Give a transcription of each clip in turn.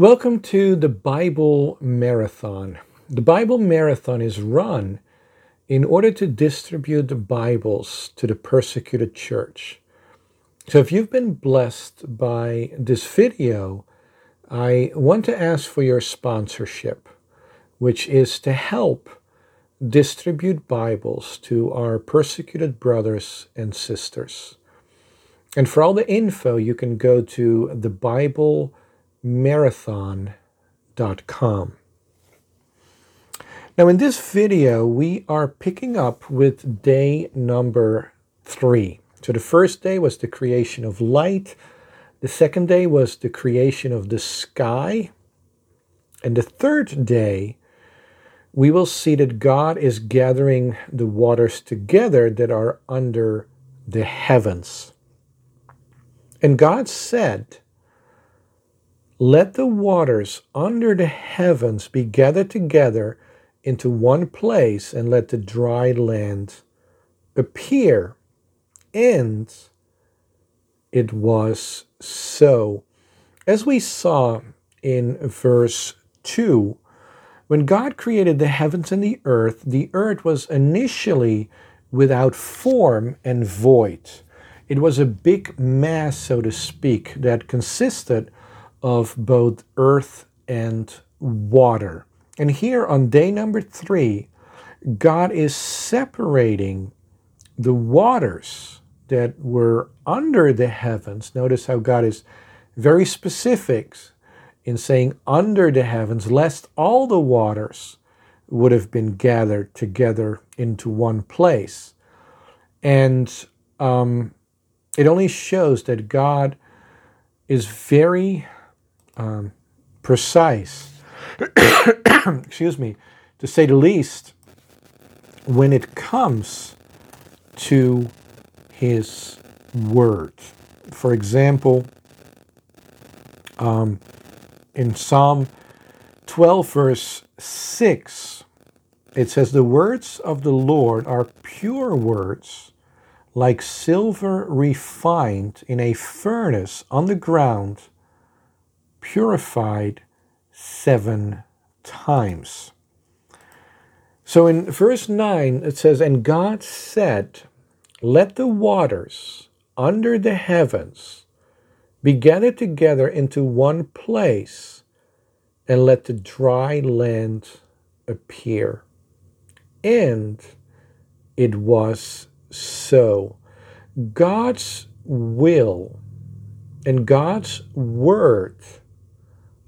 Welcome to the Bible Marathon. The Bible Marathon is run in order to distribute the Bibles to the persecuted church. So if you've been blessed by this video, I want to ask for your sponsorship, which is to help distribute Bibles to our persecuted brothers and sisters. And for all the info, you can go to the Bible marathon.com. Now, in this video, we are picking up with day number three. So, the first day was the creation of light, the second day was the creation of the sky, and the third day, we will see that God is gathering the waters together that are under the heavens. And God said, let the waters under the heavens be gathered together into one place, and let the dry land appear. And it was so. As we saw in verse 2, when God created the heavens and the earth, the earth was initially without form and void. It was a big mass, so to speak, that consisted of both earth and water. And here on day number three, God is separating the waters that were under the heavens. Notice how God is very specific in saying under the heavens, lest all the waters would have been gathered together into one place. And um, it only shows that God is very um, precise, excuse me, to say the least, when it comes to his word. For example, um, in Psalm 12, verse 6, it says, The words of the Lord are pure words, like silver refined in a furnace on the ground purified seven times. So in verse 9, it says, And God said, Let the waters under the heavens be gathered together into one place, and let the dry land appear. And it was so. God's will and God's word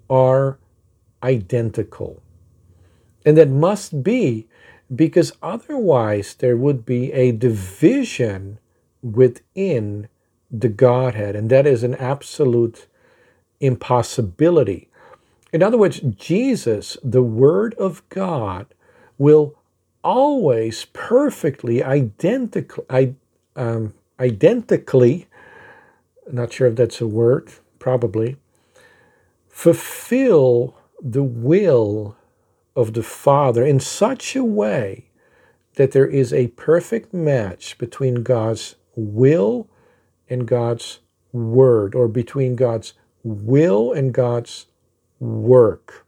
are identical. And that must be because otherwise there would be a division within the Godhead, and that is an absolute impossibility. In other words, Jesus, the Word of God, will always perfectly identical, um, identically, not sure if that's a word, probably, fulfill the will of the Father in such a way that there is a perfect match between God's will and God's word, or between God's will and God's work.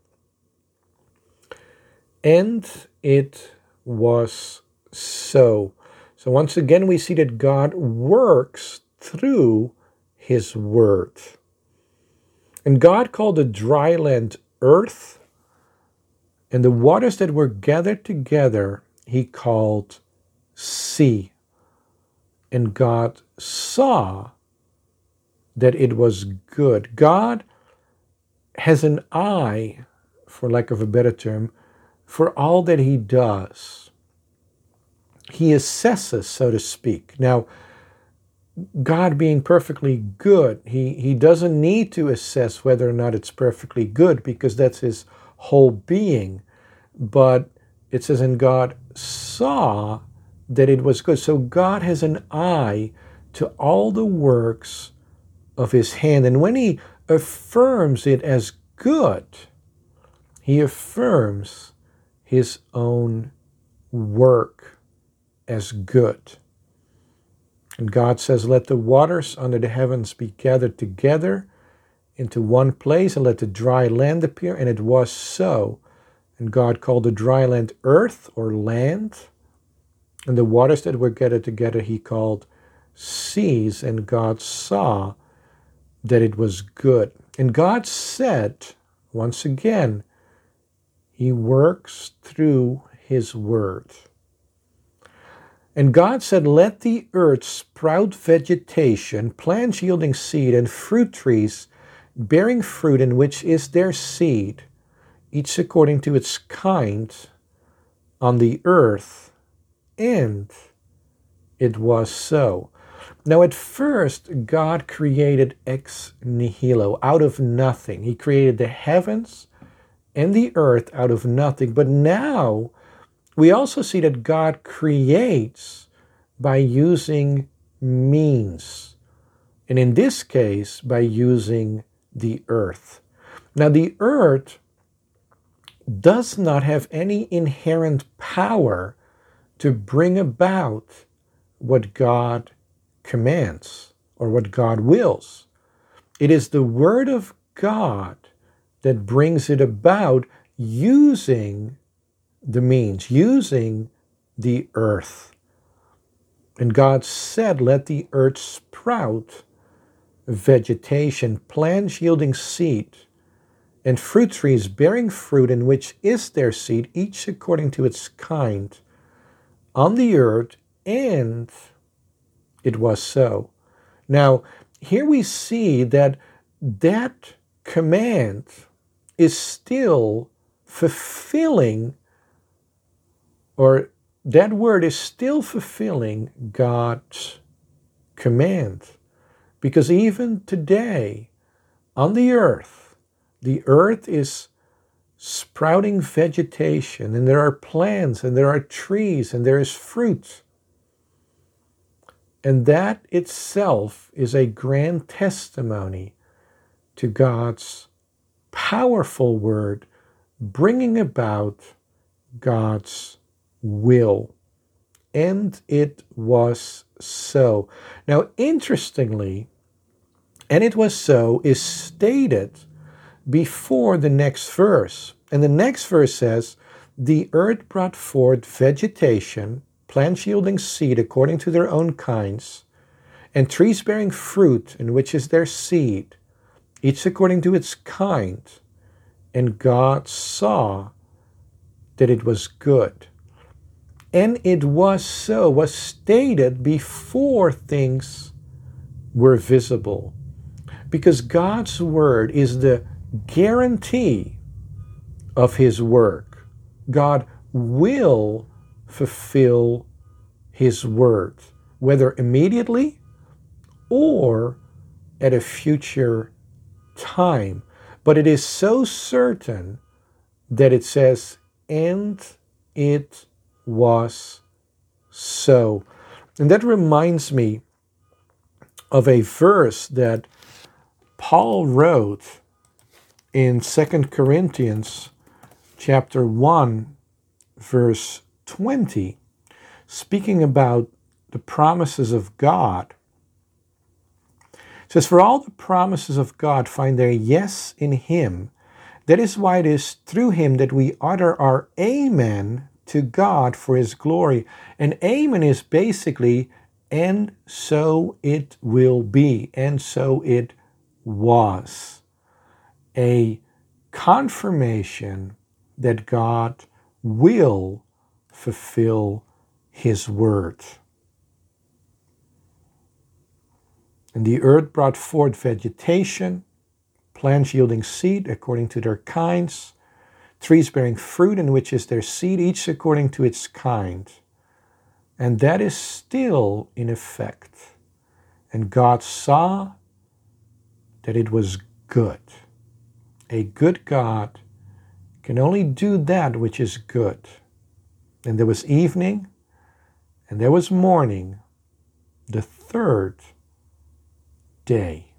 And it was so. So once again, we see that God works through his word. And God called the dry land earth, and the waters that were gathered together he called sea. And God saw that it was good. God has an eye, for lack of a better term, for all that he does. He assesses, so to speak. Now, God being perfectly good, he, he doesn't need to assess whether or not it's perfectly good because that's his whole being. But it says, and God saw that it was good. So God has an eye to all the works of his hand. And when he affirms it as good, he affirms his own work as good. And God says, Let the waters under the heavens be gathered together into one place and let the dry land appear, and it was so. And God called the dry land earth or land, and the waters that were gathered together he called seas, and God saw that it was good. And God said, once again, He works through His word. And God said, Let the earth sprout vegetation, plants yielding seed, and fruit trees bearing fruit in which is their seed, each according to its kind, on the earth. And it was so. Now, at first, God created ex nihilo, out of nothing. He created the heavens and the earth out of nothing. But now, we also see that God creates by using means. And in this case, by using the earth. Now, the earth does not have any inherent power to bring about what God commands or what God wills. It is the Word of God that brings it about using the means, using the earth. And God said, Let the earth sprout vegetation, plants yielding seed, and fruit trees bearing fruit in which is their seed, each according to its kind, on the earth, and it was so. Now, here we see that that command is still fulfilling, or that word is still fulfilling God's command. Because even today, on the earth, the earth is sprouting vegetation, and there are plants, and there are trees, and there is fruit. And that itself is a grand testimony to God's powerful word bringing about God's will. And it was so. Now, interestingly, and it was so is stated before the next verse. And the next verse says, The earth brought forth vegetation plants yielding seed according to their own kinds, and trees bearing fruit in which is their seed, each according to its kind. And God saw that it was good. And it was so, was stated before things were visible. Because God's word is the guarantee of his work. God will fulfill his word, whether immediately or at a future time. But it is so certain that it says, and it was so. And that reminds me of a verse that Paul wrote in Second Corinthians chapter 1 verse 20, speaking about the promises of God. It says, For all the promises of God find their yes in Him. That is why it is through Him that we utter our Amen to God for His glory. And Amen is basically, and so it will be, and so it was. A confirmation that God will fulfill his word. And the earth brought forth vegetation, plants yielding seed according to their kinds, trees bearing fruit in which is their seed, each according to its kind. And that is still in effect. And God saw that it was good. A good God can only do that which is good. And there was evening, and there was morning, the third day.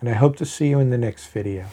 And I hope to see you in the next video.